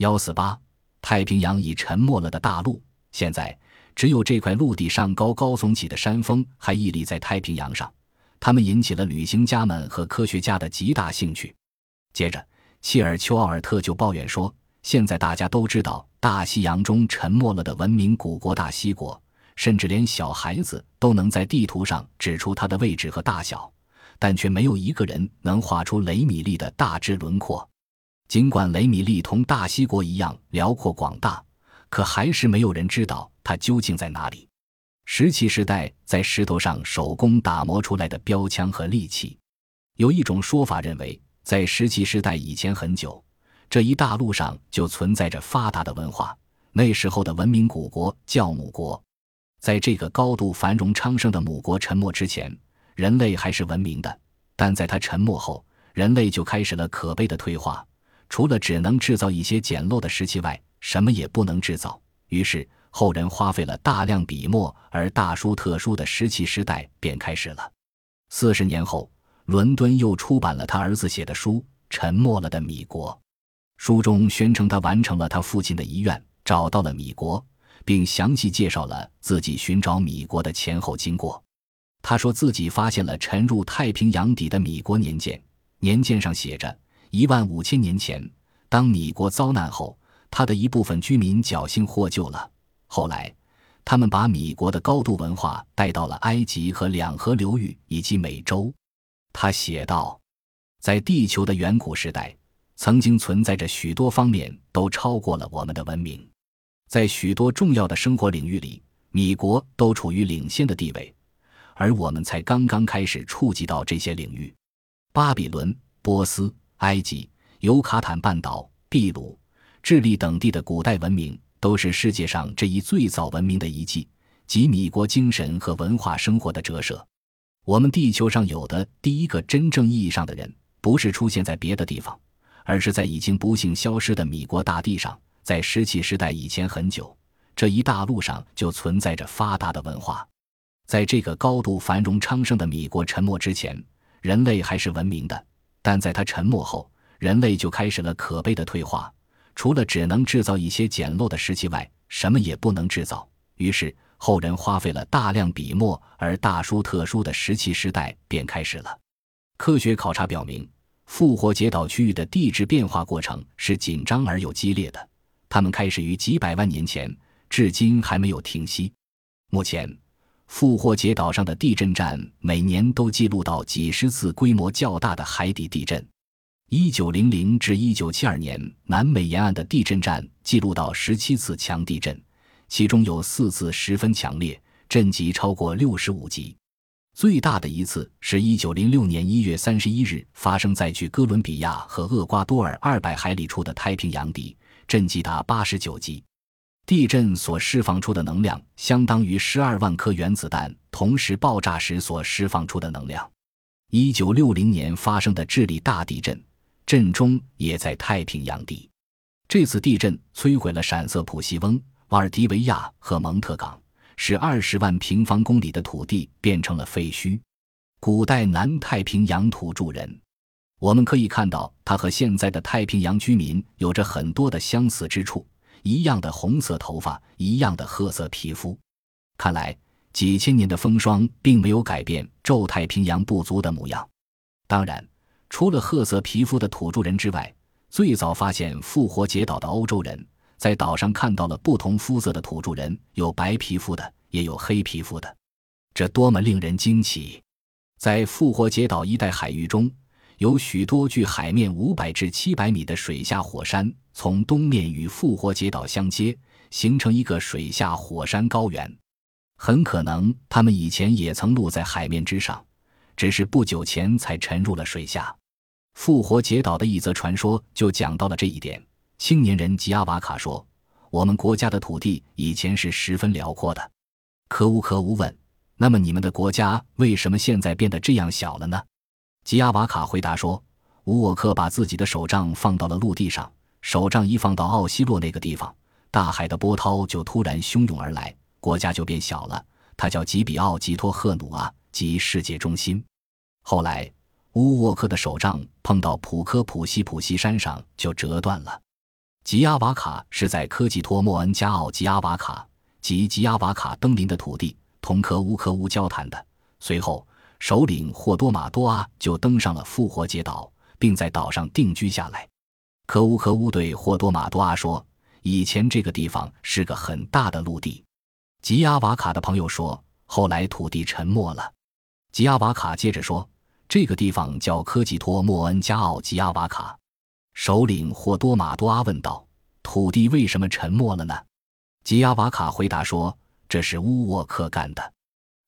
幺四八，太平洋已沉没了的大陆，现在只有这块陆地上高高耸起的山峰还屹立在太平洋上，它们引起了旅行家们和科学家的极大兴趣。接着，切尔丘奥尔特就抱怨说：“现在大家都知道大西洋中沉没了的文明古国大西国，甚至连小孩子都能在地图上指出它的位置和大小，但却没有一个人能画出雷米利的大致轮廓。”尽管雷米利同大西国一样辽阔广大，可还是没有人知道它究竟在哪里。石器时代在石头上手工打磨出来的标枪和利器，有一种说法认为，在石器时代以前很久，这一大陆上就存在着发达的文化。那时候的文明古国叫母国，在这个高度繁荣昌盛的母国沉没之前，人类还是文明的；但在它沉没后，人类就开始了可悲的退化。除了只能制造一些简陋的石器外，什么也不能制造。于是后人花费了大量笔墨，而大书特书的石器时代便开始了。四十年后，伦敦又出版了他儿子写的书《沉没了的米国》。书中宣称他完成了他父亲的遗愿，找到了米国，并详细介绍了自己寻找米国的前后经过。他说自己发现了沉入太平洋底的米国年鉴，年鉴上写着。一万五千年前，当米国遭难后，他的一部分居民侥幸获救了。后来，他们把米国的高度文化带到了埃及和两河流域以及美洲。他写道：“在地球的远古时代，曾经存在着许多方面都超过了我们的文明，在许多重要的生活领域里，米国都处于领先的地位，而我们才刚刚开始触及到这些领域。巴比伦、波斯。”埃及、尤卡坦半岛、秘鲁、智利等地的古代文明，都是世界上这一最早文明的遗迹，及米国精神和文化生活的折射。我们地球上有的第一个真正意义上的人，不是出现在别的地方，而是在已经不幸消失的米国大地上。在石器时代以前很久，这一大陆上就存在着发达的文化。在这个高度繁荣昌盛的米国沉没之前，人类还是文明的。但在他沉没后，人类就开始了可悲的退化。除了只能制造一些简陋的石器外，什么也不能制造。于是后人花费了大量笔墨，而大书特书的石器时代便开始了。科学考察表明，复活节岛区域的地质变化过程是紧张而又激烈的。它们开始于几百万年前，至今还没有停息。目前。复活节岛上的地震站每年都记录到几十次规模较大的海底地震。一九零零至一九七二年，南美沿岸的地震站记录到十七次强地震，其中有四次十分强烈，震级超过六十五级。最大的一次是一九零六年一月三十一日发生在距哥伦比亚和厄瓜多尔二百海里处的太平洋底，震级达八十九级。地震所释放出的能量相当于十二万颗原子弹同时爆炸时所释放出的能量。一九六零年发生的智利大地震，震中也在太平洋底。这次地震摧毁了闪色普西翁、瓦尔迪维亚和蒙特港，使二十万平方公里的土地变成了废墟。古代南太平洋土著人，我们可以看到他和现在的太平洋居民有着很多的相似之处。一样的红色头发，一样的褐色皮肤，看来几千年的风霜并没有改变宙太平洋部族的模样。当然，除了褐色皮肤的土著人之外，最早发现复活节岛的欧洲人在岛上看到了不同肤色的土著人，有白皮肤的，也有黑皮肤的，这多么令人惊奇！在复活节岛一带海域中。有许多距海面五百至七百米的水下火山，从东面与复活节岛相接，形成一个水下火山高原。很可能他们以前也曾露在海面之上，只是不久前才沉入了水下。复活节岛的一则传说就讲到了这一点。青年人吉阿瓦卡说：“我们国家的土地以前是十分辽阔的。”可乌可乌问：“那么你们的国家为什么现在变得这样小了呢？”吉亚瓦卡回答说：“乌沃克把自己的手杖放到了陆地上，手杖一放到奥西洛那个地方，大海的波涛就突然汹涌而来，国家就变小了。他叫吉比奥吉托赫努啊，即世界中心。后来，乌沃克的手杖碰到普科普西普西山上就折断了。”吉阿瓦卡是在科吉托莫恩加奥吉阿瓦卡及吉阿瓦卡登临的土地同科乌科乌交谈的。随后，首领霍多马多阿就登上了复活节岛，并在岛上定居下来。科乌科乌对霍多马多阿说：“以前这个地方是个很大的陆地。”吉阿瓦卡的朋友说：“后来土地沉没了。”吉阿瓦卡接着说：“这个地方叫科吉托莫恩加奥吉阿瓦卡。”首领霍多马多阿问道：“土地为什么沉没了呢？”吉阿瓦卡回答说：“这是乌沃克干的。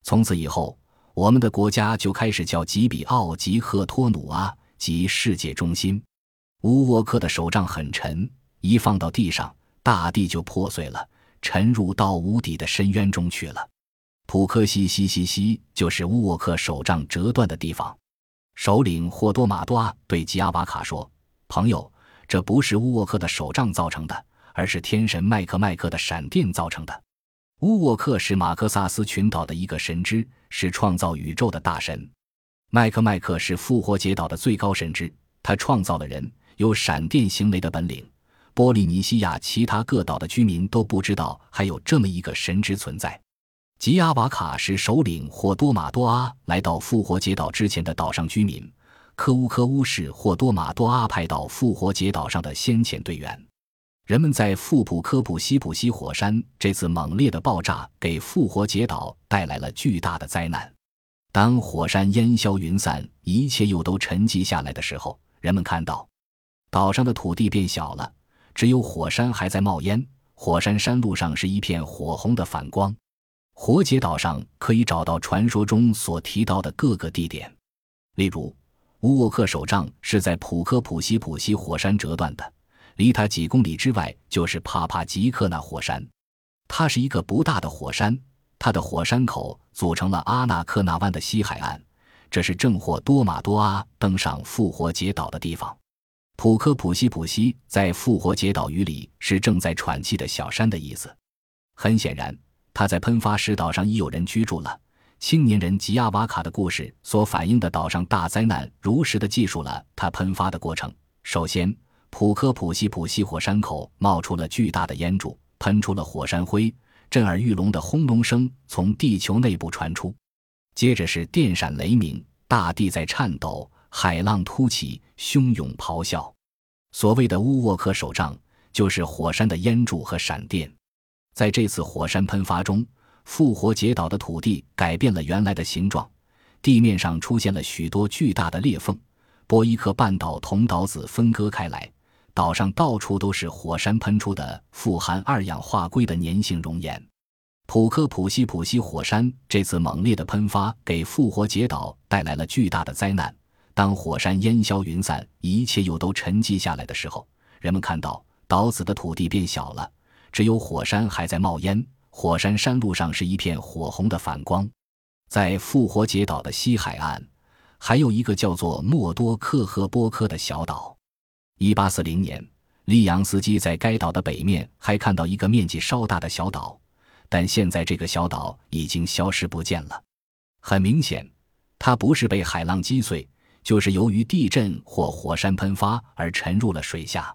从此以后，我们的国家就开始叫吉比奥吉赫托努阿，即世界中心。乌沃克的手杖很沉，一放到地上，大地就破碎了，沉入到无底的深渊中去了。普科西西西西就是乌沃克手杖折断的地方。”首领霍多马多阿对吉阿瓦卡说。朋友，这不是乌沃克的手杖造成的，而是天神麦克麦克的闪电造成的。乌沃克是马克萨斯群岛的一个神之，是创造宇宙的大神。麦克麦克是复活节岛的最高神之，他创造了人，有闪电行雷的本领。波利尼西亚其他各岛的居民都不知道还有这么一个神之存在。吉阿瓦卡是首领或多马多阿来到复活节岛之前的岛上居民。科乌科乌是霍多马多阿派到复活节岛上的先遣队员。人们在富普科普西普西火山这次猛烈的爆炸给复活节岛带来了巨大的灾难。当火山烟消云散，一切又都沉寂下来的时候，人们看到岛上的土地变小了，只有火山还在冒烟。火山山路上是一片火红的反光。活节岛上可以找到传说中所提到的各个地点，例如。乌沃克手杖是在普科普西普西火山折断的，离它几公里之外就是帕帕吉克纳火山。它是一个不大的火山，它的火山口组成了阿纳克纳湾的西海岸，这是正货多马多阿登上复活节岛的地方。普科普西普西在复活节岛语里是正在喘气的小山的意思。很显然，他在喷发时岛上已有人居住了。青年人吉亚瓦卡的故事所反映的岛上大灾难，如实的记述了它喷发的过程。首先，普科普西普西火山口冒出了巨大的烟柱，喷出了火山灰，震耳欲聋的轰隆声从地球内部传出。接着是电闪雷鸣，大地在颤抖，海浪突起，汹涌咆哮。所谓的乌沃克手杖，就是火山的烟柱和闪电。在这次火山喷发中。复活节岛的土地改变了原来的形状，地面上出现了许多巨大的裂缝，波伊克半岛同岛子分割开来，岛上到处都是火山喷出的富含二氧化硅的粘性熔岩。普科普西普西火山这次猛烈的喷发给复活节岛带来了巨大的灾难。当火山烟消云散，一切又都沉寂下来的时候，人们看到岛子的土地变小了，只有火山还在冒烟。火山山路上是一片火红的反光，在复活节岛的西海岸，还有一个叫做莫多克赫波科的小岛。一八四零年，利扬斯基在该岛的北面还看到一个面积稍大的小岛，但现在这个小岛已经消失不见了。很明显，它不是被海浪击碎，就是由于地震或火山喷发而沉入了水下。